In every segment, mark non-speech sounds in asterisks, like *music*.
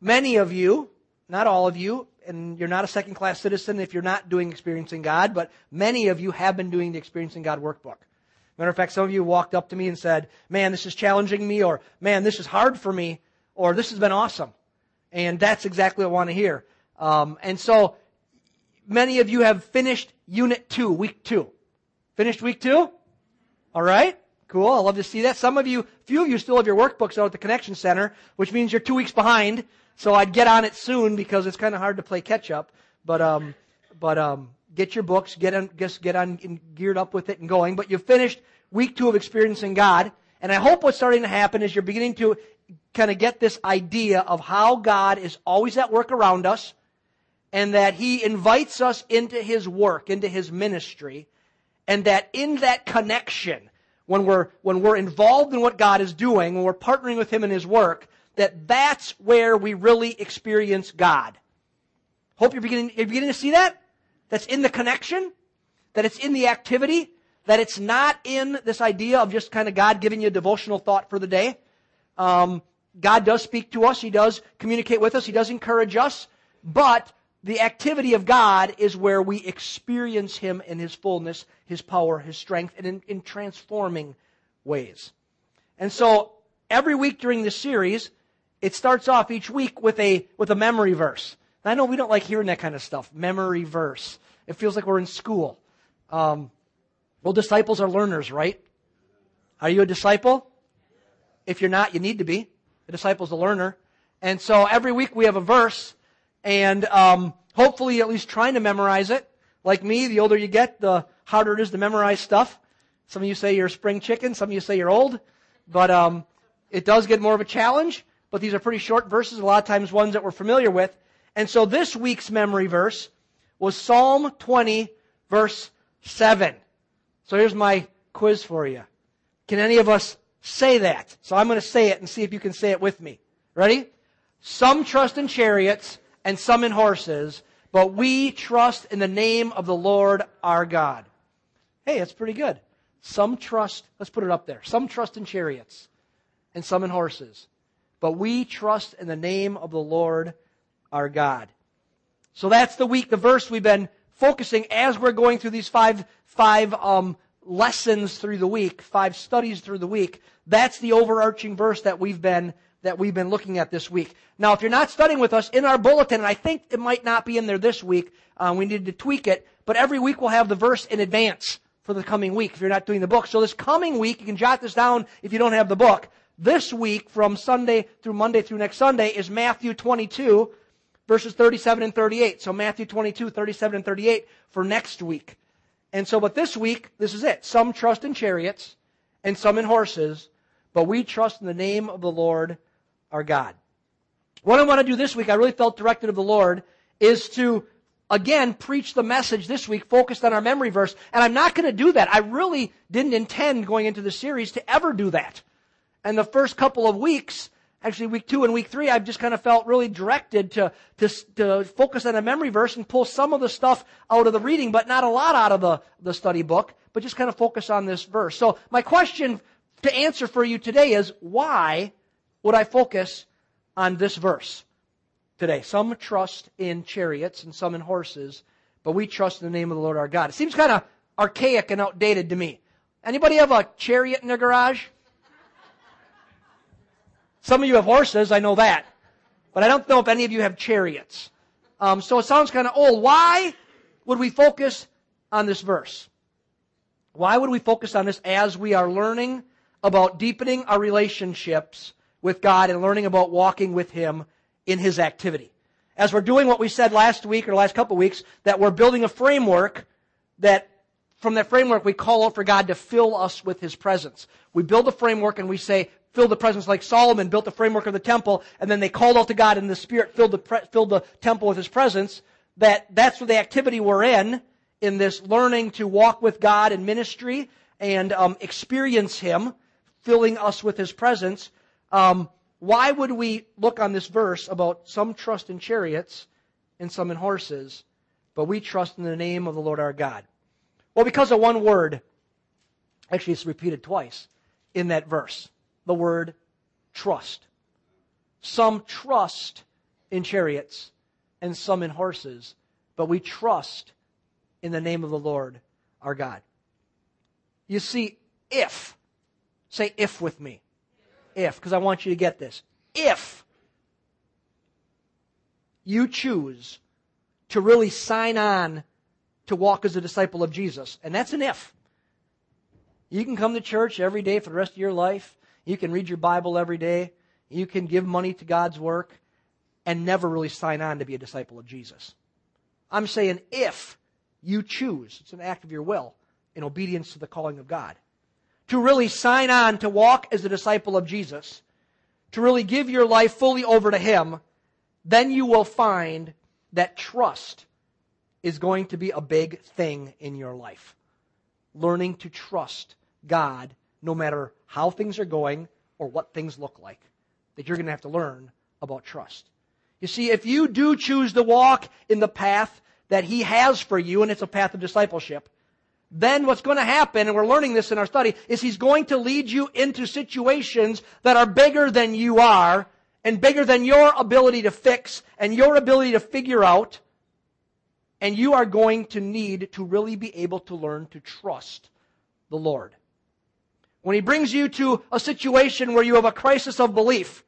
many of you, not all of you, and you're not a second class citizen if you're not doing Experiencing God, but many of you have been doing the Experiencing God workbook. Matter of fact, some of you walked up to me and said, man, this is challenging me, or man, this is hard for me, or this has been awesome. And that's exactly what I want to hear. Um, and so, many of you have finished unit two, week two. Finished week two? All right. Cool. I love to see that. Some of you, few of you still have your workbooks out at the Connection Center, which means you're two weeks behind. So I'd get on it soon because it's kind of hard to play catch up. But, um, but, um, get your books, get on, just get on geared up with it and going. But you've finished week two of experiencing God. And I hope what's starting to happen is you're beginning to kind of get this idea of how God is always at work around us and that He invites us into His work, into His ministry, and that in that connection, when we're, when we're involved in what God is doing, when we're partnering with Him in His work, that that's where we really experience God. Hope you're beginning, you're beginning to see that? That's in the connection? That it's in the activity? That it's not in this idea of just kind of God giving you a devotional thought for the day? Um, God does speak to us. He does communicate with us. He does encourage us. But the activity of God is where we experience Him in His fullness, His power, His strength, and in, in transforming ways. And so every week during this series, it starts off each week with a, with a memory verse. I know we don't like hearing that kind of stuff. Memory verse. It feels like we're in school. Um, well, disciples are learners, right? Are you a disciple? If you're not, you need to be. A disciple's a learner. And so every week we have a verse, and um, hopefully at least trying to memorize it. Like me, the older you get, the harder it is to memorize stuff. Some of you say you're a spring chicken. Some of you say you're old. But um, it does get more of a challenge. But these are pretty short verses, a lot of times ones that we're familiar with. And so this week's memory verse was Psalm 20, verse 7. So here's my quiz for you. Can any of us say that? So I'm going to say it and see if you can say it with me. Ready? Some trust in chariots and some in horses, but we trust in the name of the Lord our God. Hey, that's pretty good. Some trust, let's put it up there. Some trust in chariots and some in horses, but we trust in the name of the Lord our God. So that's the week, the verse we've been focusing as we're going through these five, five, um, lessons through the week, five studies through the week. That's the overarching verse that we've been, that we've been looking at this week. Now, if you're not studying with us in our bulletin, and I think it might not be in there this week, um, we need to tweak it, but every week we'll have the verse in advance for the coming week if you're not doing the book. So this coming week, you can jot this down if you don't have the book. This week, from Sunday through Monday through next Sunday, is Matthew 22, verses 37 and 38. So Matthew 22, 37 and 38 for next week. And so, but this week, this is it. Some trust in chariots and some in horses, but we trust in the name of the Lord our God. What I want to do this week, I really felt directed of the Lord, is to again preach the message this week focused on our memory verse. And I'm not going to do that. I really didn't intend going into the series to ever do that. And the first couple of weeks, actually week two and week three, I've just kind of felt really directed to, to, to focus on a memory verse and pull some of the stuff out of the reading, but not a lot out of the, the study book, but just kind of focus on this verse. So my question to answer for you today is, why would I focus on this verse today? Some trust in chariots and some in horses, but we trust in the name of the Lord our God. It seems kind of archaic and outdated to me. Anybody have a chariot in their garage? Some of you have horses, I know that. But I don't know if any of you have chariots. Um, so it sounds kind of old. Why would we focus on this verse? Why would we focus on this as we are learning about deepening our relationships with God and learning about walking with Him in His activity? As we're doing what we said last week or last couple of weeks, that we're building a framework that from that framework we call out for God to fill us with His presence. We build a framework and we say, filled the presence like Solomon built the framework of the temple, and then they called out to God and the Spirit filled the, filled the temple with His presence, that that's the activity we're in, in this learning to walk with God in ministry and um, experience Him, filling us with His presence. Um, why would we look on this verse about some trust in chariots and some in horses, but we trust in the name of the Lord our God? Well, because of one word. Actually, it's repeated twice in that verse the word trust. Some trust in chariots and some in horses, but we trust in the name of the Lord our God. You see, if, say if with me, if, because I want you to get this. If you choose to really sign on to walk as a disciple of Jesus, and that's an if. You can come to church every day for the rest of your life. You can read your Bible every day. You can give money to God's work and never really sign on to be a disciple of Jesus. I'm saying if you choose, it's an act of your will in obedience to the calling of God, to really sign on to walk as a disciple of Jesus, to really give your life fully over to Him, then you will find that trust is going to be a big thing in your life. Learning to trust God no matter how things are going or what things look like. That you're going to have to learn about trust. You see, if you do choose to walk in the path that He has for you, and it's a path of discipleship, then what's going to happen, and we're learning this in our study, is He's going to lead you into situations that are bigger than you are, and bigger than your ability to fix, and your ability to figure out, and you are going to need to really be able to learn to trust the Lord. When He brings you to a situation where you have a crisis of belief,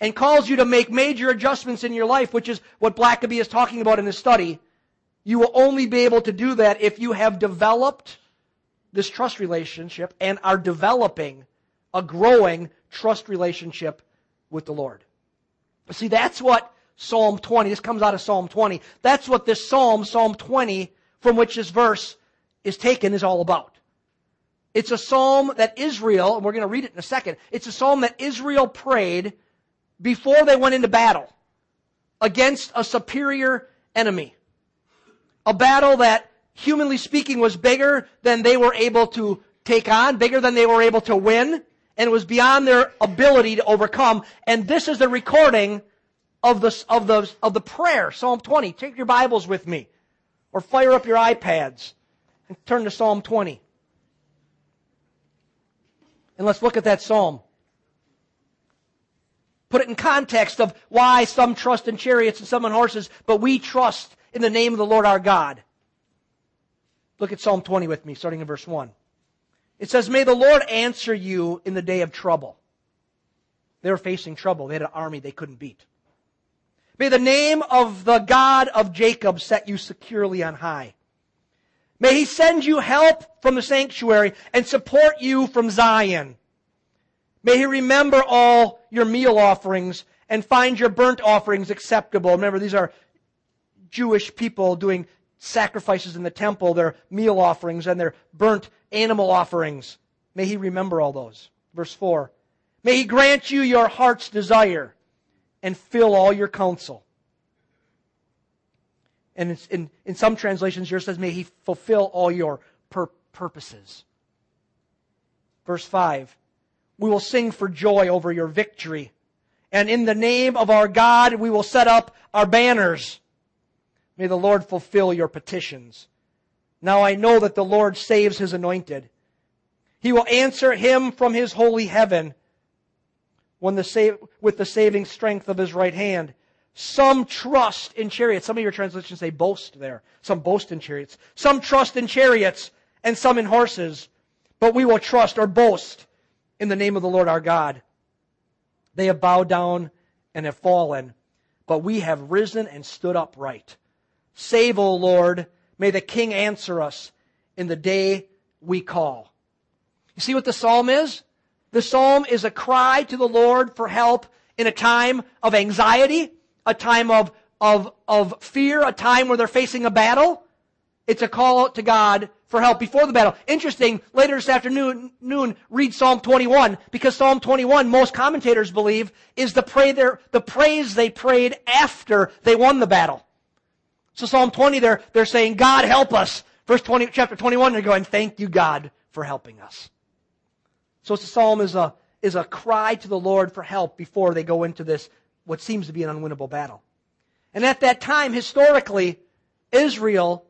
and calls you to make major adjustments in your life, which is what Blackaby is talking about in this study, you will only be able to do that if you have developed this trust relationship and are developing a growing trust relationship with the Lord. See, that's what Psalm 20, this comes out of Psalm 20. That's what this Psalm, Psalm 20, from which this verse is taken, is all about. It's a psalm that Israel, and we're going to read it in a second, it's a psalm that Israel prayed before they went into battle against a superior enemy. A battle that, humanly speaking, was bigger than they were able to take on, bigger than they were able to win, and it was beyond their ability to overcome. And this is the recording of the, of the, of the prayer, Psalm 20. Take your Bibles with me, or fire up your iPads and turn to Psalm 20. And let's look at that psalm. Put it in context of why some trust in chariots and some in horses, but we trust in the name of the Lord our God. Look at Psalm 20 with me, starting in verse 1. It says, May the Lord answer you in the day of trouble. They were facing trouble. They had an army they couldn't beat. May the name of the God of Jacob set you securely on high. May he send you help from the sanctuary and support you from Zion. May he remember all your meal offerings and find your burnt offerings acceptable. Remember, these are Jewish people doing sacrifices in the temple, their meal offerings and their burnt animal offerings. May he remember all those. Verse 4. May he grant you your heart's desire and fill all your counsel. And in, in some translations, yours says, may he fulfill all your pur- purposes. Verse 5. We will sing for joy over your victory. And in the name of our God, we will set up our banners. May the Lord fulfill your petitions. Now I know that the Lord saves his anointed. He will answer him from his holy heaven when the with the saving strength of his right hand. Some trust in chariots. Some of your translations say boast there. Some boast in chariots. Some trust in chariots and some in horses. But we will trust or boast in the name of the Lord our God. They have bowed down and have fallen, but we have risen and stood upright. Save, O Lord. May the King answer us in the day we call. You see what the psalm is? The psalm is a cry to the Lord for help in a time of anxiety, a time of, of, of fear, a time where they're facing a battle. It's a call out to God for help before the battle. Interesting, later this afternoon, noon, read Psalm 21, because Psalm 21, most commentators believe, is the, pray their, the praise they prayed after they won the battle. So Psalm 20, they're, they're saying, God help us. Verse 20, chapter 21, they're going, thank you God for helping us. So the psalm is a, is a cry to the Lord for help before they go into this, what seems to be an unwinnable battle. And at that time, historically, Israel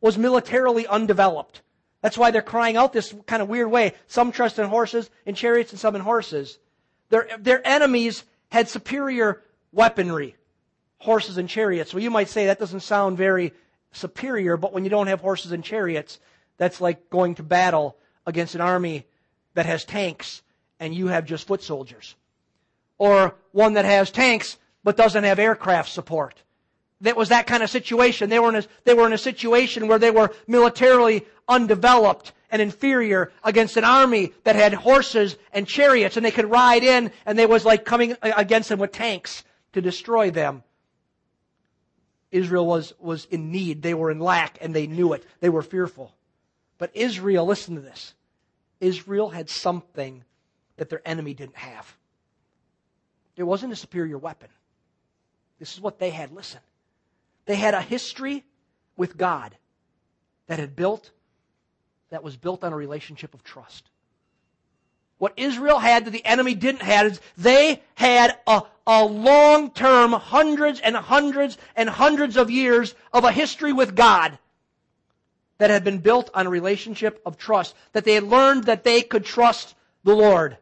was militarily undeveloped. That's why they're crying out this kind of weird way. Some trust in horses, in chariots, and some in horses. Their, their enemies had superior weaponry. horses and chariots. Well, you might say that doesn't sound very superior, but when you don't have horses and chariots, that's like going to battle against an army that has tanks and you have just foot soldiers. Or one that has tanks but doesn't have aircraft support. That was that kind of situation. They were in a, they were in a situation where they were militarily undeveloped and inferior against an army that had horses and chariots and they could ride in and they was like coming against them with tanks to destroy them. Israel was, was in need. They were in lack and they knew it. They were fearful. But Israel, listen to this. Israel had something that their enemy didn't have. It wasn't a superior weapon. This is what they had. Listen. They had a history with God that had built, that was built on a relationship of trust. What Israel had that the enemy didn't have is they had a, a long term, hundreds and hundreds and hundreds of years of a history with God that had been built on a relationship of trust, that they had learned that they could trust the Lord.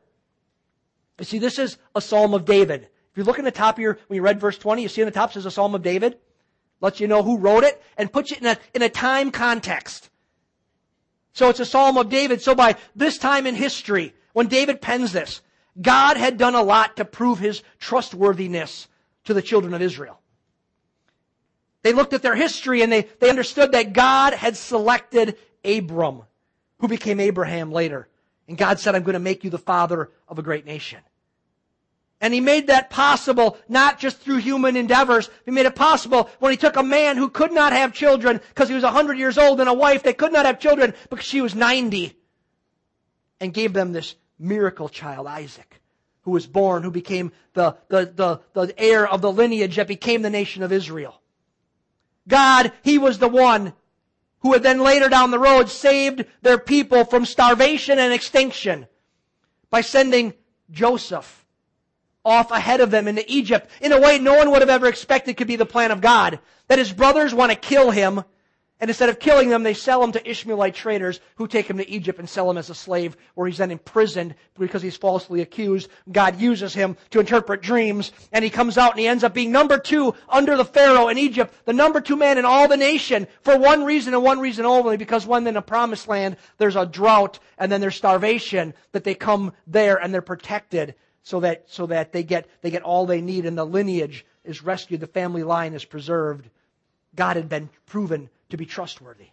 You see, this is a Psalm of David. If you look in the top your, when you read verse 20, you see in the top says a Psalm of David. Lets you know who wrote it and puts it in a, in a time context. So it's a Psalm of David. So by this time in history, when David pens this, God had done a lot to prove his trustworthiness to the children of Israel. They looked at their history and they, they understood that God had selected Abram, who became Abraham later. And God said, I'm going to make you the father of a great nation. And he made that possible not just through human endeavors. He made it possible when he took a man who could not have children because he was 100 years old and a wife that could not have children because she was 90 and gave them this miracle child, Isaac, who was born, who became the, the, the, the heir of the lineage that became the nation of Israel. God, He was the one who had then later down the road saved their people from starvation and extinction by sending Joseph off ahead of them into Egypt in a way no one would have ever expected could be the plan of God. That his brothers want to kill him and instead of killing them, they sell him to Ishmaelite traders who take him to Egypt and sell him as a slave, where he's then imprisoned because he's falsely accused. God uses him to interpret dreams, and he comes out and he ends up being number two under the Pharaoh in Egypt, the number two man in all the nation, for one reason and one reason only, because when in the promised land, there's a drought and then there's starvation, that they come there and they're protected so that, so that they get, they get all they need and the lineage is rescued, the family line is preserved. God had been proven to be trustworthy.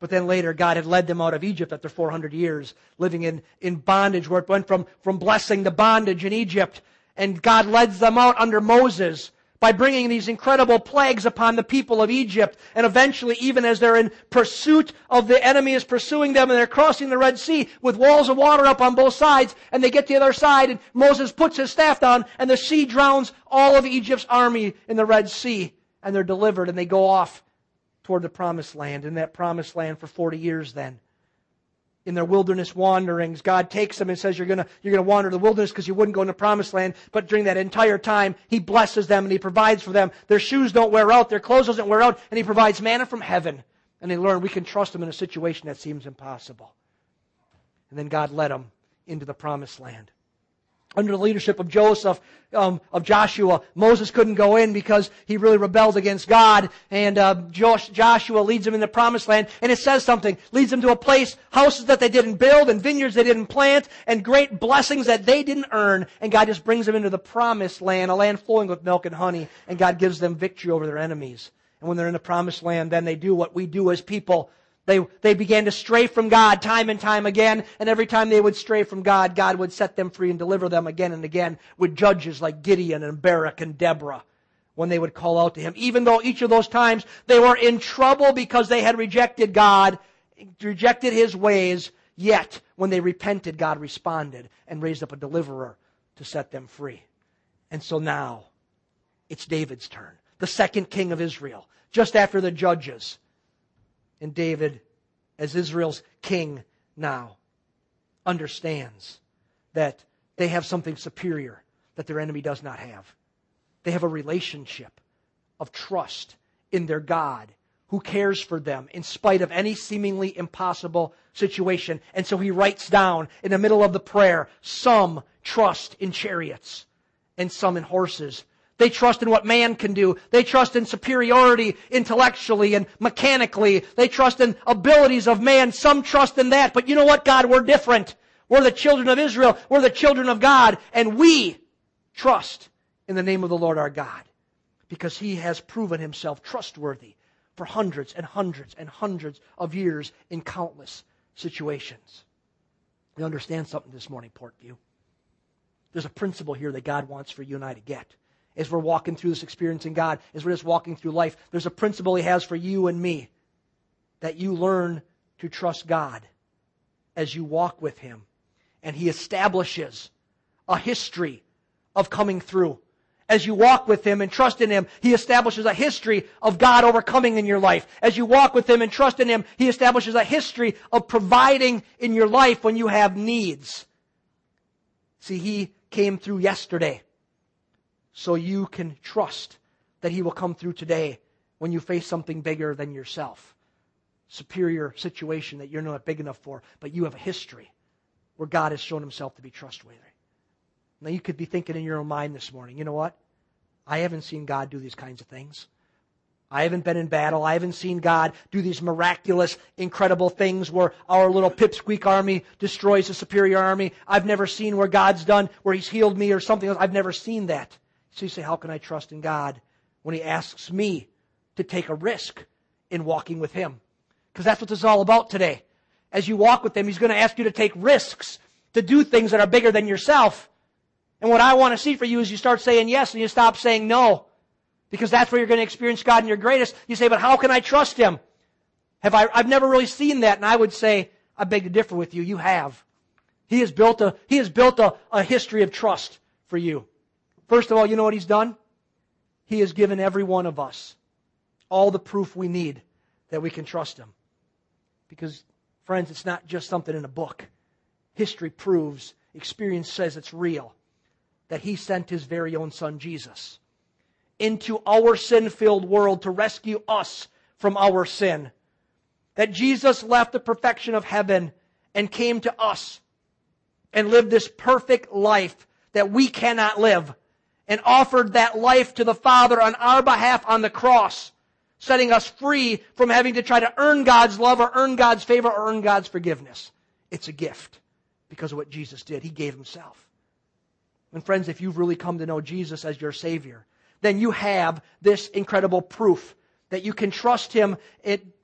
But then later, God had led them out of Egypt after 400 years, living in, in bondage, where it went from, from blessing to bondage in Egypt. And God led them out under Moses by bringing these incredible plagues upon the people of Egypt. And eventually, even as they're in pursuit of the enemy is pursuing them and they're crossing the Red Sea with walls of water up on both sides, and they get to the other side, and Moses puts his staff down, and the sea drowns all of Egypt's army in the Red Sea. And they're delivered, and they go off toward the promised land, in that promised land for 40 years then. In their wilderness wanderings, God takes them and says, You're gonna, you're gonna wander the wilderness because you wouldn't go into the promised land. But during that entire time, He blesses them and He provides for them. Their shoes don't wear out, their clothes doesn't wear out, and He provides manna from heaven. And they learn we can trust Him in a situation that seems impossible. And then God led them into the promised land under the leadership of Joseph, um, of Joshua, Moses couldn't go in because he really rebelled against God. And uh, Josh, Joshua leads them in the promised land, and it says something. Leads them to a place, houses that they didn't build, and vineyards they didn't plant, and great blessings that they didn't earn. And God just brings them into the promised land, a land flowing with milk and honey, and God gives them victory over their enemies. And when they're in the promised land, then they do what we do as people. They, they began to stray from God time and time again, and every time they would stray from God, God would set them free and deliver them again and again with judges like Gideon and Barak and Deborah when they would call out to him. Even though each of those times they were in trouble because they had rejected God, rejected his ways, yet when they repented, God responded and raised up a deliverer to set them free. And so now it's David's turn, the second king of Israel, just after the judges. And David, as Israel's king now, understands that they have something superior that their enemy does not have. They have a relationship of trust in their God who cares for them in spite of any seemingly impossible situation. And so he writes down in the middle of the prayer, some trust in chariots and some in horses They trust in what man can do. They trust in superiority intellectually and mechanically. They trust in abilities of man. Some trust in that. But you know what, God? We're different. We're the children of Israel. We're the children of God. And we trust in the name of the Lord our God because he has proven himself trustworthy for hundreds and hundreds and hundreds of years in countless situations. You understand something this morning, Portview? There's a principle here that God wants for you and I to get as we're walking through this experience in God, as we're just walking through life, there's a principle He has for you and me that you learn to trust God as you walk with Him. And He establishes a history of coming through. As you walk with Him and trust in Him, He establishes a history of God overcoming in your life. As you walk with Him and trust in Him, He establishes a history of providing in your life when you have needs. See, He came through yesterday so you can trust that He will come through today when you face something bigger than yourself. Superior situation that you're not big enough for, but you have a history where God has shown Himself to be trustworthy. Now you could be thinking in your own mind this morning, you know what? I haven't seen God do these kinds of things. I haven't been in battle. I haven't seen God do these miraculous, incredible things where our little pipsqueak army destroys a superior army. I've never seen where God's done, where He's healed me or something else. I've never seen that. So you say, How can I trust in God when He asks me to take a risk in walking with Him? Because that's what this is all about today. As you walk with Him, He's going to ask you to take risks, to do things that are bigger than yourself. And what I want to see for you is you start saying yes and you stop saying no. Because that's where you're going to experience God in your greatest. You say, but how can I trust Him? Have I, I've never really seen that. And I would say, I beg to differ with you. You have. He has built a, he has built a, a history of trust for you. First of all, you know what he's done? He has given every one of us all the proof we need that we can trust him. Because, friends, it's not just something in a book. History proves, experience says it's real, that he sent his very own son, Jesus, into our sin filled world to rescue us from our sin. That Jesus left the perfection of heaven and came to us and lived this perfect life that we cannot live and offered that life to the Father on our behalf on the cross, setting us free from having to try to earn God's love or earn God's favor or earn God's forgiveness. It's a gift because of what Jesus did. He gave himself. And friends, if you've really come to know Jesus as your Savior, then you have this incredible proof that you can trust Him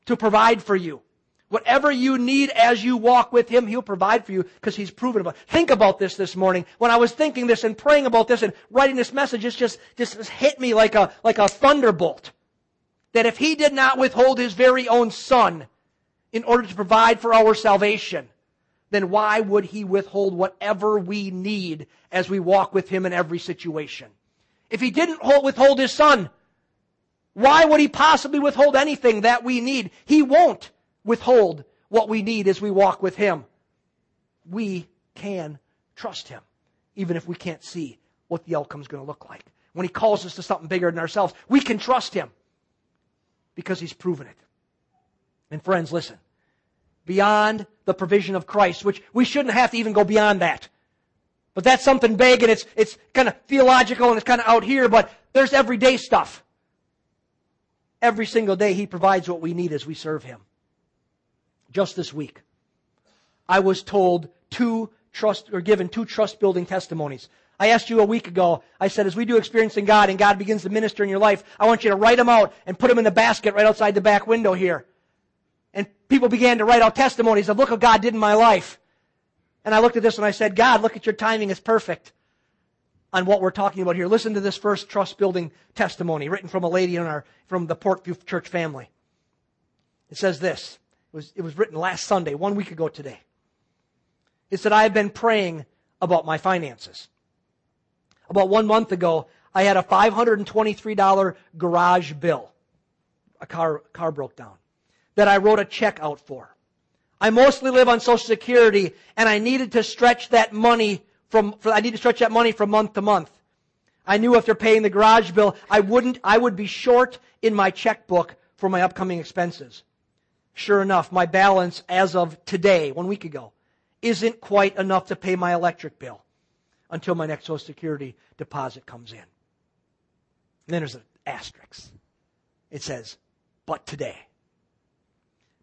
to provide for you. Whatever you need as you walk with Him, He'll provide for you because He's proven about. It. Think about this this morning. When I was thinking this and praying about this and writing this message, it's just, just hit me like a, like a thunderbolt. That if He did not withhold His very own Son in order to provide for our salvation, then why would He withhold whatever we need as we walk with Him in every situation? If He didn't withhold His Son, why would He possibly withhold anything that we need? He won't withhold what we need as we walk with Him. We can trust Him, even if we can't see what the outcome is going to look like. When He calls us to something bigger than ourselves, we can trust Him because He's proven it. And friends, listen. Beyond the provision of Christ, which we shouldn't have to even go beyond that. But that's something big and it's, it's kind of theological and it's kind of out here, but there's everyday stuff. Every single day He provides what we need as we serve Him just this week. I was told two trust, or given two trust building testimonies. I asked you a week ago, I said, as we do experiencing God and God begins to minister in your life, I want you to write them out and put them in the basket right outside the back window here. And people began to write out testimonies of, look what God did in my life. And I looked at this and I said, God, look at your timing. It's perfect on what we're talking about here. Listen to this first trust building testimony written from a lady in our, from the Portview church family. It says this. It was, it was written last Sunday, one week ago today. It said, I have been praying about my finances. About one month ago, I had a $523 garage bill. A car, car broke down. That I wrote a check out for. I mostly live on Social Security and I needed to stretch that money from, I need to stretch that money from month to month. I knew after paying the garage bill, I wouldn't, I would be short in my checkbook for my upcoming expenses. Sure enough, my balance as of today, one week ago, isn't quite enough to pay my electric bill until my next Social Security deposit comes in. And then there's an asterisk. It says, but today.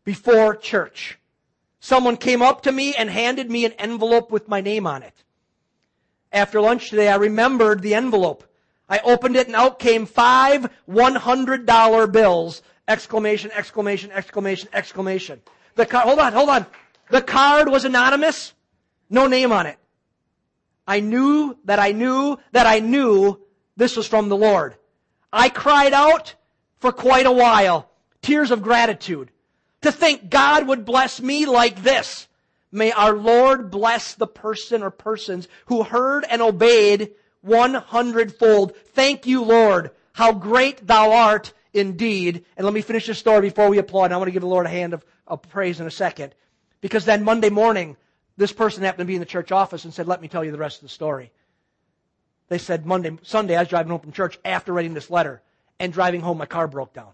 Before church, someone came up to me and handed me an envelope with my name on it. After lunch today, I remembered the envelope. I opened it and out came five $100 bills. Exclamation, exclamation, exclamation, exclamation. The card, hold on, hold on. The card was anonymous. No name on it. I knew that I knew that I knew this was from the Lord. I cried out for quite a while. Tears of gratitude. To think God would bless me like this. May our Lord bless the person or persons who heard and obeyed one hundredfold. Thank you, Lord. How great thou art indeed. And let me finish this story before we applaud. I want to give the Lord a hand of, of praise in a second. Because then Monday morning, this person happened to be in the church office and said, let me tell you the rest of the story. They said Monday, Sunday, I was driving home from church after writing this letter and driving home, my car broke down.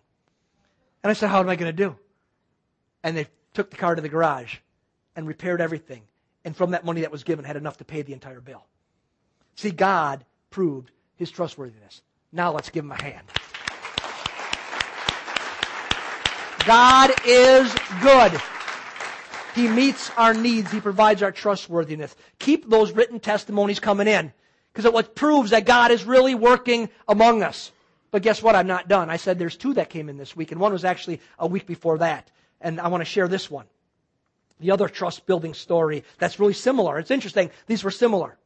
And I said, how am I going to do? And they took the car to the garage and repaired everything. And from that money that was given, had enough to pay the entire bill. See, God proved his trustworthiness. Now let's give him a hand. God is good. He meets our needs. He provides our trustworthiness. Keep those written testimonies coming in because it what proves that God is really working among us. But guess what? I'm not done. I said there's two that came in this week, and one was actually a week before that. And I want to share this one. The other trust building story that's really similar. It's interesting. These were similar.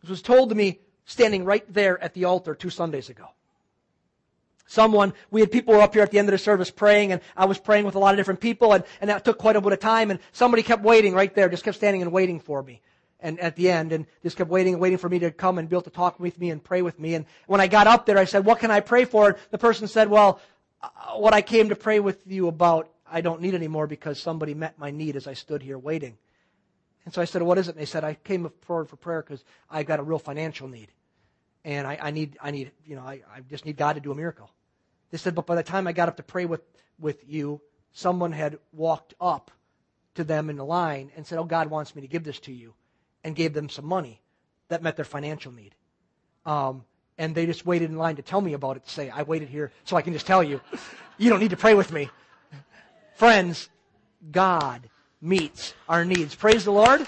This was told to me standing right there at the altar two Sundays ago. Someone, we had people were up here at the end of the service praying, and I was praying with a lot of different people, and, and that took quite a bit of time, and somebody kept waiting right there, just kept standing and waiting for me. And at the end, and just kept waiting and waiting for me to come and be able to talk with me and pray with me. And when I got up there, I said, what can I pray for? And the person said, well, uh, what I came to pray with you about, I don't need anymore because somebody met my need as I stood here waiting. And so I said, what is it? And they said, I came forward for prayer because I've got a real financial need. And I, I need, I need, you know, I, I just need God to do a miracle. They said, but by the time I got up to pray with, with you, someone had walked up to them in the line and said, Oh, God wants me to give this to you, and gave them some money that met their financial need. Um, and they just waited in line to tell me about it to say, I waited here so I can just tell you. You don't need to pray with me. Friends, God meets our needs. Praise the Lord.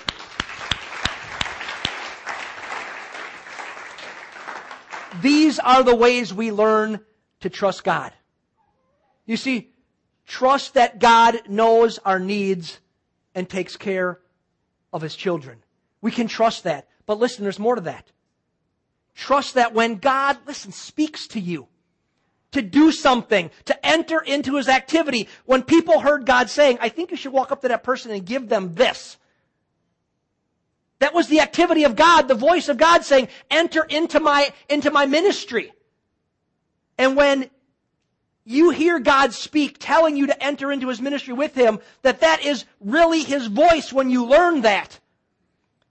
These are the ways we learn to trust God. You see, trust that God knows our needs and takes care of his children. We can trust that. But listen, there's more to that. Trust that when God, listen, speaks to you to do something, to enter into his activity, when people heard God saying, I think you should walk up to that person and give them this. That was the activity of God, the voice of God saying, enter into my, into my ministry. And when you hear God speak, telling you to enter into His ministry with Him, that that is really His voice when you learn that.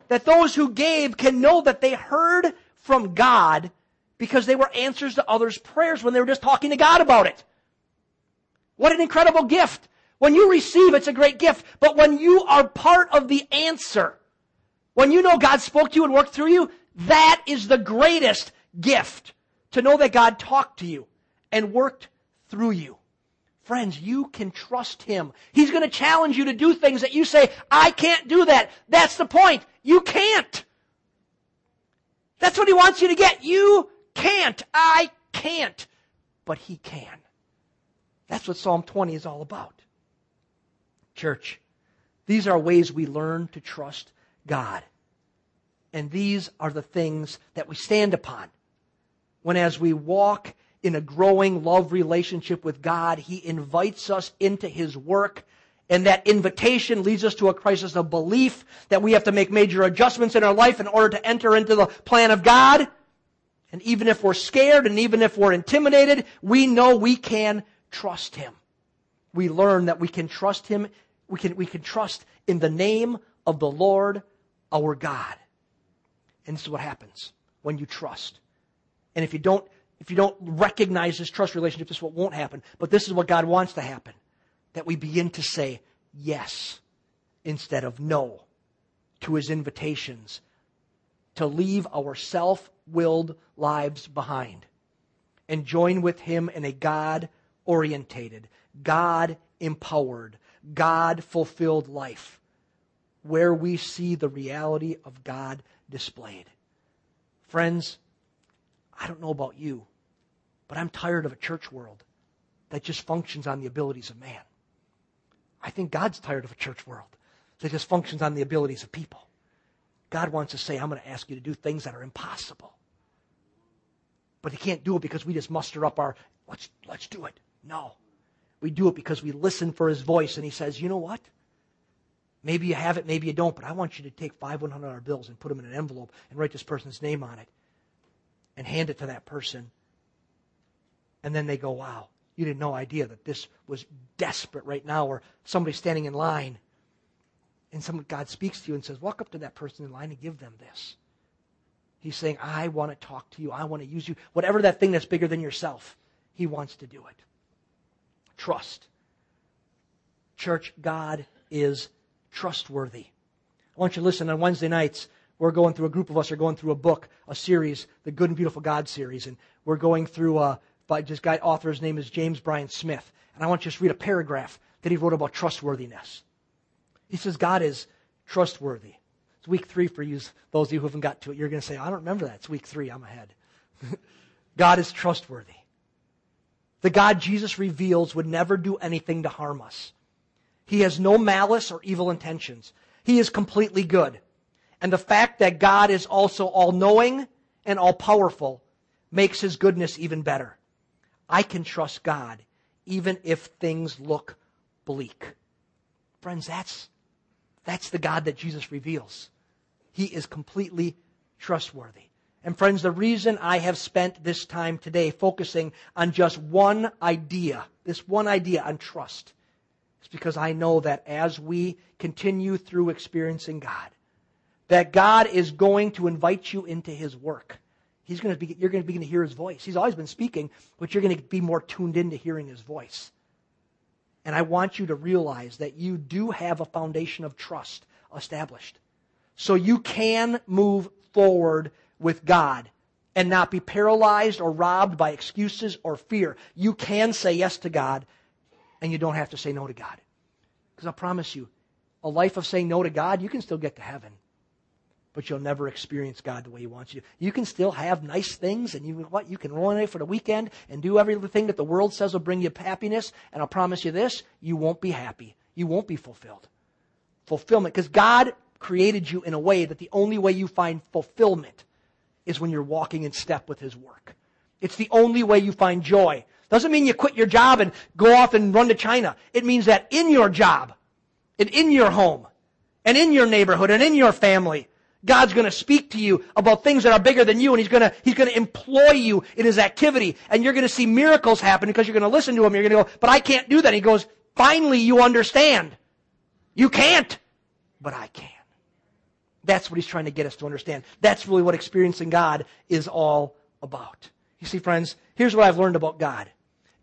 That those who gave can know that they heard from God because they were answers to others' prayers when they were just talking to God about it. What an incredible gift. When you receive, it's a great gift. But when you are part of the answer, when you know God spoke to you and worked through you, that is the greatest gift to know that God talked to you and worked through you. Friends, you can trust Him. He's going to challenge you to do things that you say, I can't do that. That's the point. You can't. That's what He wants you to get. You can't. I can't. But He can. That's what Psalm 20 is all about. Church, these are ways we learn to trust God. And these are the things that we stand upon when as we walk in a growing love relationship with God, He invites us into His work. And that invitation leads us to a crisis of belief that we have to make major adjustments in our life in order to enter into the plan of God. And even if we're scared and even if we're intimidated, we know we can trust Him. We learn that we can trust Him. We can, we can trust in the name of the Lord our God. And this is what happens when you trust. And if you don't, if you don't recognize this trust relationship, this is what won't happen. But this is what God wants to happen. That we begin to say yes instead of no to his invitations to leave our self-willed lives behind and join with him in a God orientated, God empowered, God fulfilled life where we see the reality of God displayed. Friends, I don't know about you, but I'm tired of a church world that just functions on the abilities of man. I think God's tired of a church world that just functions on the abilities of people. God wants to say, I'm going to ask you to do things that are impossible. But he can't do it because we just muster up our, let's, let's do it. No. We do it because we listen for his voice and he says, you know what? Maybe you have it, maybe you don't, but I want you to take five $100 bills and put them in an envelope and write this person's name on it and hand it to that person. And then they go, wow, you didn't know idea that this was desperate right now, or somebody standing in line. And some God speaks to you and says, walk up to that person in line and give them this. He's saying, I want to talk to you. I want to use you. Whatever that thing that's bigger than yourself, He wants to do it. Trust. Church, God is trustworthy. I want you to listen on Wednesday nights. We're going through, a group of us are going through a book, a series, the Good and Beautiful God series. And we're going through, uh, by this guy, author's name is James Bryan Smith. And I want you to just read a paragraph that he wrote about trustworthiness. He says, God is trustworthy. It's week three for you, those of you who haven't got to it. You're going to say, I don't remember that. It's week three. I'm ahead. *laughs* God is trustworthy. The God Jesus reveals would never do anything to harm us. He has no malice or evil intentions. He is completely good. And the fact that God is also all knowing and all powerful makes his goodness even better. I can trust God even if things look bleak. Friends, that's, that's the God that Jesus reveals. He is completely trustworthy. And friends, the reason I have spent this time today focusing on just one idea, this one idea on trust, is because I know that as we continue through experiencing God, that God is going to invite you into His work. He's going to be, you're going to begin to hear His voice. He's always been speaking, but you're going to be more tuned into hearing His voice. And I want you to realize that you do have a foundation of trust established. So you can move forward with God and not be paralyzed or robbed by excuses or fear. You can say yes to God and you don't have to say no to God. Because I promise you, a life of saying no to God, you can still get to heaven. But you'll never experience God the way He wants you. You can still have nice things, and you what? You can run away for the weekend and do everything that the world says will bring you happiness. And I'll promise you this: you won't be happy. You won't be fulfilled. Fulfillment, because God created you in a way that the only way you find fulfillment is when you're walking in step with His work. It's the only way you find joy. Doesn't mean you quit your job and go off and run to China. It means that in your job, and in your home, and in your neighborhood, and in your family, God's going to speak to you about things that are bigger than you, and He's going to He's going to employ you in His activity, and you're going to see miracles happen because you're going to listen to Him. You're going to go, but I can't do that. He goes, finally, you understand. You can't, but I can. That's what He's trying to get us to understand. That's really what experiencing God is all about. You see, friends, here's what I've learned about God.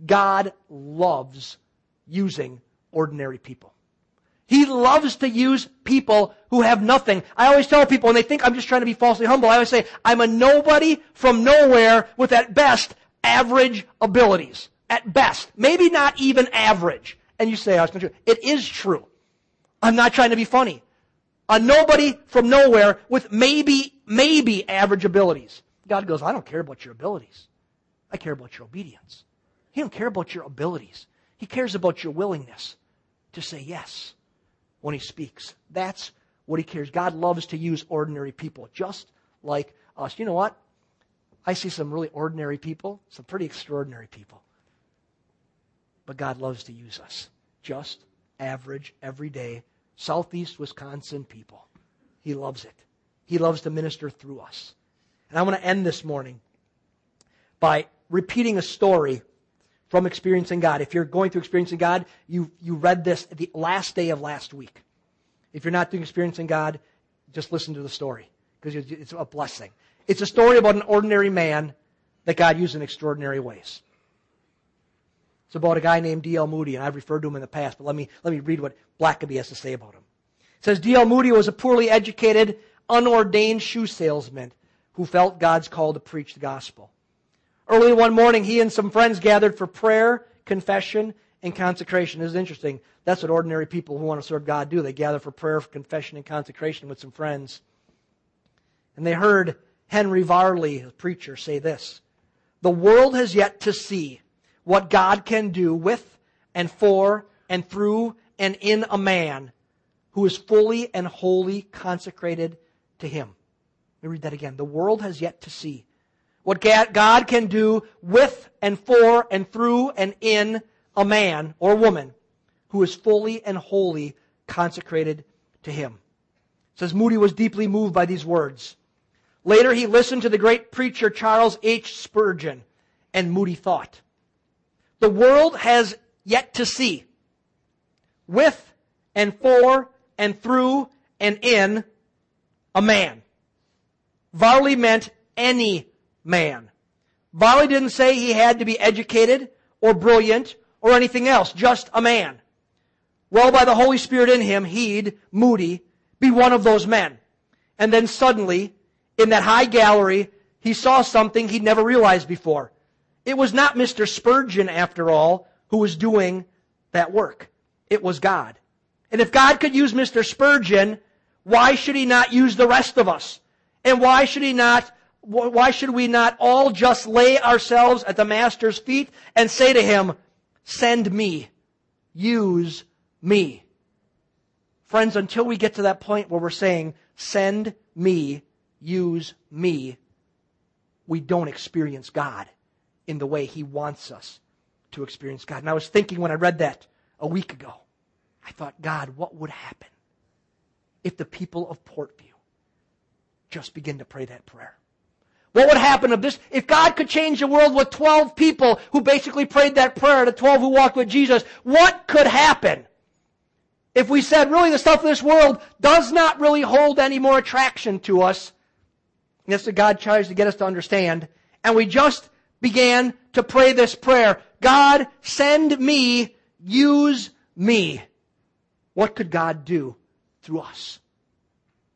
God loves using ordinary people. He loves to use people who have nothing. I always tell people when they think I'm just trying to be falsely humble, I always say, I'm a nobody from nowhere with at best average abilities. At best. Maybe not even average. And you say, oh, it's not true. It is true. I'm not trying to be funny. A nobody from nowhere with maybe, maybe average abilities. God goes, I don't care about your abilities. I care about your obedience. He don't care about your abilities. He cares about your willingness to say yes when he speaks. That's what he cares. God loves to use ordinary people, just like us. You know what? I see some really ordinary people, some pretty extraordinary people. But God loves to use us. Just average, everyday, southeast Wisconsin people. He loves it. He loves to minister through us. And I want to end this morning by repeating a story from experiencing God. If you're going through experiencing God, you, you read this the last day of last week. If you're not doing experiencing God, just listen to the story because it's a blessing. It's a story about an ordinary man that God used in extraordinary ways. It's about a guy named D.L. Moody, and I've referred to him in the past, but let me, let me read what Blackaby has to say about him. It says, D.L. Moody was a poorly educated, unordained shoe salesman who felt God's call to preach the gospel. Early one morning, he and some friends gathered for prayer, confession, and consecration. This is interesting. That's what ordinary people who want to serve God do. They gather for prayer, for confession, and consecration with some friends. And they heard Henry Varley, a preacher, say this The world has yet to see what God can do with and for and through and in a man who is fully and wholly consecrated to Him. Let me read that again. The world has yet to see what God can do with and for and through and in a man or woman who is fully and wholly consecrated to Him. It says Moody was deeply moved by these words. Later, he listened to the great preacher Charles H. Spurgeon, and Moody thought, the world has yet to see with and for and through and in a man. Varley meant any man. Varley didn't say he had to be educated or brilliant or anything else, just a man. Well, by the Holy Spirit in him, he'd, Moody, be one of those men. And then suddenly, in that high gallery, he saw something he'd never realized before. It was not Mr. Spurgeon, after all, who was doing that work. It was God. And if God could use Mr. Spurgeon, why should he not use the rest of us? And why should he not, why should we not all just lay ourselves at the Master's feet and say to him, send me, use me? Friends, until we get to that point where we're saying, send me, use me, we don't experience God in the way He wants us to experience God. And I was thinking when I read that a week ago, I thought, God, what would happen if the people of Portview just begin to pray that prayer? What would happen if this, if God could change the world with 12 people who basically prayed that prayer, the 12 who walked with Jesus, what could happen? If we said, really, the stuff of this world does not really hold any more attraction to us, that's what God tries to get us to understand, and we just began to pray this prayer, God, send me, use me. What could God do through us?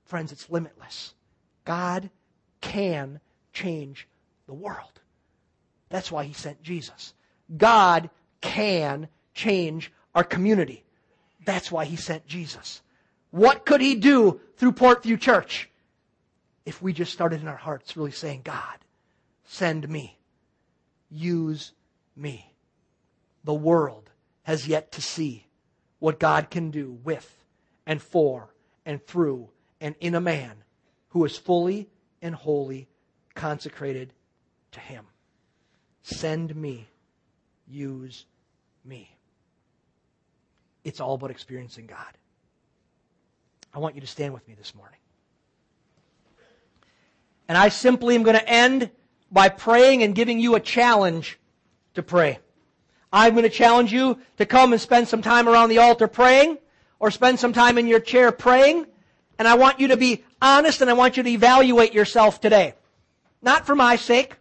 Friends, it's limitless. God can change the world. That's why he sent Jesus. God can change our community. That's why he sent Jesus. What could he do through Portview Church? If we just started in our hearts really saying, God, send me. Use me. The world has yet to see what God can do with and for and through and in a man who is fully and wholly consecrated to Him. Send me. Use me. It's all about experiencing God. I want you to stand with me this morning. And I simply am going to end by praying and giving you a challenge to pray. I'm going to challenge you to come and spend some time around the altar praying or spend some time in your chair praying. And I want you to be honest and I want you to evaluate yourself today. Not for my sake,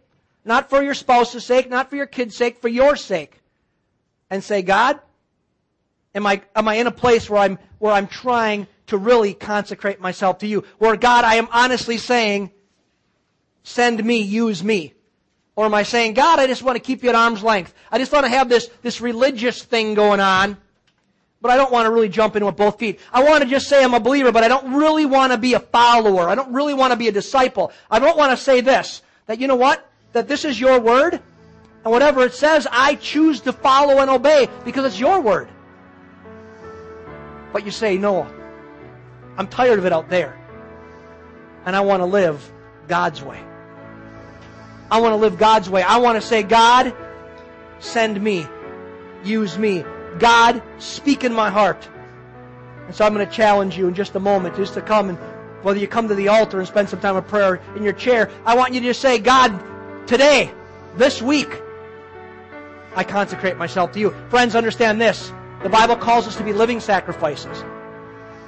not for your spouse's sake, not for your kid's sake, for your sake. And say, God, am I, am I in a place where I'm, where I'm trying to really consecrate myself to you? Where God, I am honestly saying, send me, use me. Or am I saying, God, I just want to keep you at arm's length. I just want to have this, this religious thing going on, but I don't want to really jump in with both feet. I want to just say I'm a believer, but I don't really want to be a follower. I don't really want to be a disciple. I don't want to say this, that you know what? That this is your word, and whatever it says, I choose to follow and obey because it's your word. But you say, no, I'm tired of it out there. And I want to live God's way. I want to live God's way. I want to say, God, send me. Use me. God, speak in my heart. And so I'm going to challenge you in just a moment just to come and whether you come to the altar and spend some time of prayer in your chair, I want you to just say, God, today, this week, I consecrate myself to you. Friends, understand this. The Bible calls us to be living sacrifices,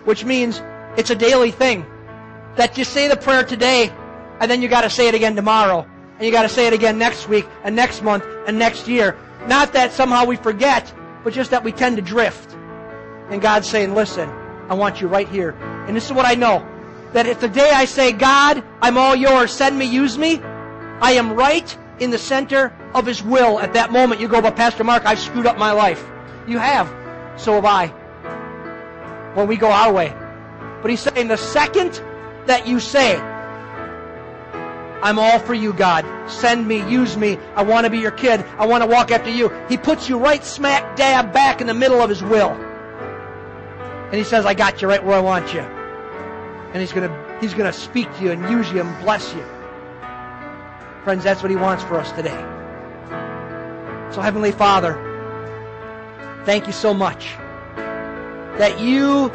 which means it's a daily thing. That you say the prayer today, and then you got to say it again tomorrow and you got to say it again next week and next month and next year. Not that somehow we forget, but just that we tend to drift. And God's saying, listen, I want you right here. And this is what I know. That if the day I say, God, I'm all yours, send me, use me, I am right in the center of His will at that moment, you go, but Pastor Mark, I've screwed up my life. You have. So have I. When we go our way. But He's saying the second that you say, I'm all for you, God. Send me, use me. I want to be your kid. I want to walk after you. He puts you right smack dab back in the middle of His will. And He says, I got you right where I want you. And He's going to, He's going to speak to you and use you and bless you. Friends, that's what He wants for us today. So, Heavenly Father, thank you so much that you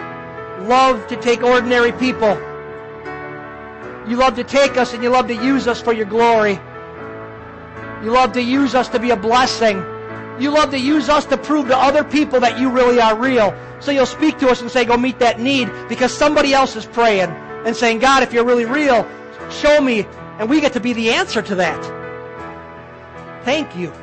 love to take ordinary people. You love to take us and you love to use us for your glory. You love to use us to be a blessing. You love to use us to prove to other people that you really are real. So you'll speak to us and say, go meet that need because somebody else is praying and saying, God, if you're really real, show me. And we get to be the answer to that. Thank you.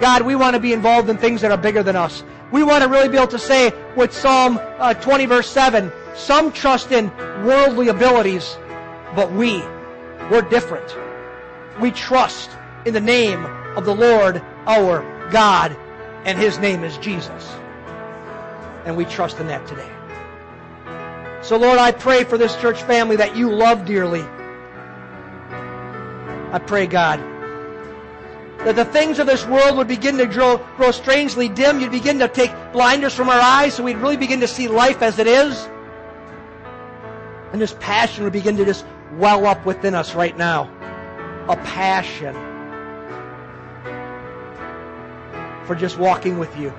God, we want to be involved in things that are bigger than us. We want to really be able to say with Psalm uh, 20 verse 7, some trust in worldly abilities, but we, we're different. We trust in the name of the Lord our God, and His name is Jesus. And we trust in that today. So Lord, I pray for this church family that you love dearly. I pray, God, that the things of this world would begin to grow, grow strangely dim. You'd begin to take blinders from our eyes so we'd really begin to see life as it is. And this passion would begin to just well up within us right now. A passion for just walking with you.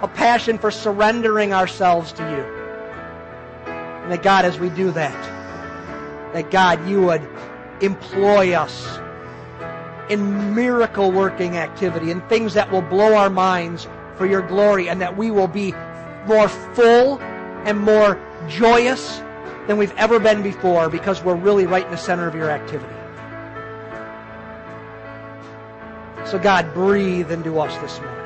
A passion for surrendering ourselves to you. And that God, as we do that, that God, you would employ us in miracle working activity and things that will blow our minds for your glory and that we will be more full and more joyous than we've ever been before because we're really right in the center of your activity. So God, breathe into us this morning.